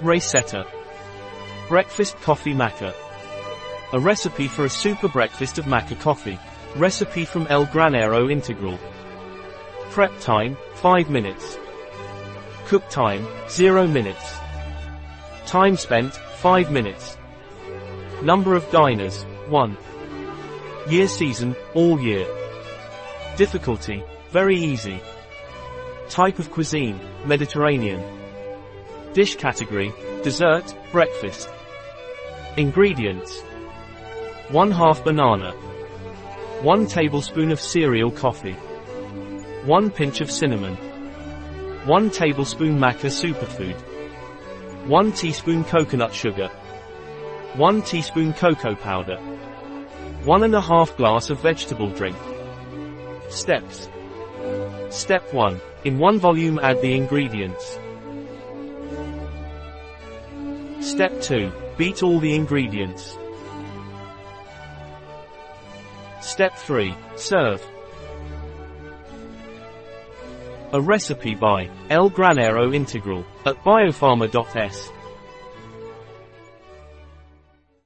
Recetta. Breakfast Coffee Maca. A recipe for a super breakfast of maca coffee. Recipe from El Granero Integral. Prep time, 5 minutes. Cook time, 0 minutes. Time spent, 5 minutes. Number of diners, 1. Year season, all year. Difficulty, very easy. Type of cuisine, Mediterranean. Dish category, dessert, breakfast. Ingredients. 1 half banana. 1 tablespoon of cereal coffee. 1 pinch of cinnamon. 1 tablespoon maca superfood. 1 teaspoon coconut sugar. 1 teaspoon cocoa powder. 1 and a half glass of vegetable drink. Steps. Step 1. In one volume add the ingredients. Step 2. Beat all the ingredients. Step 3. Serve. A recipe by El Granero Integral at biopharma.s.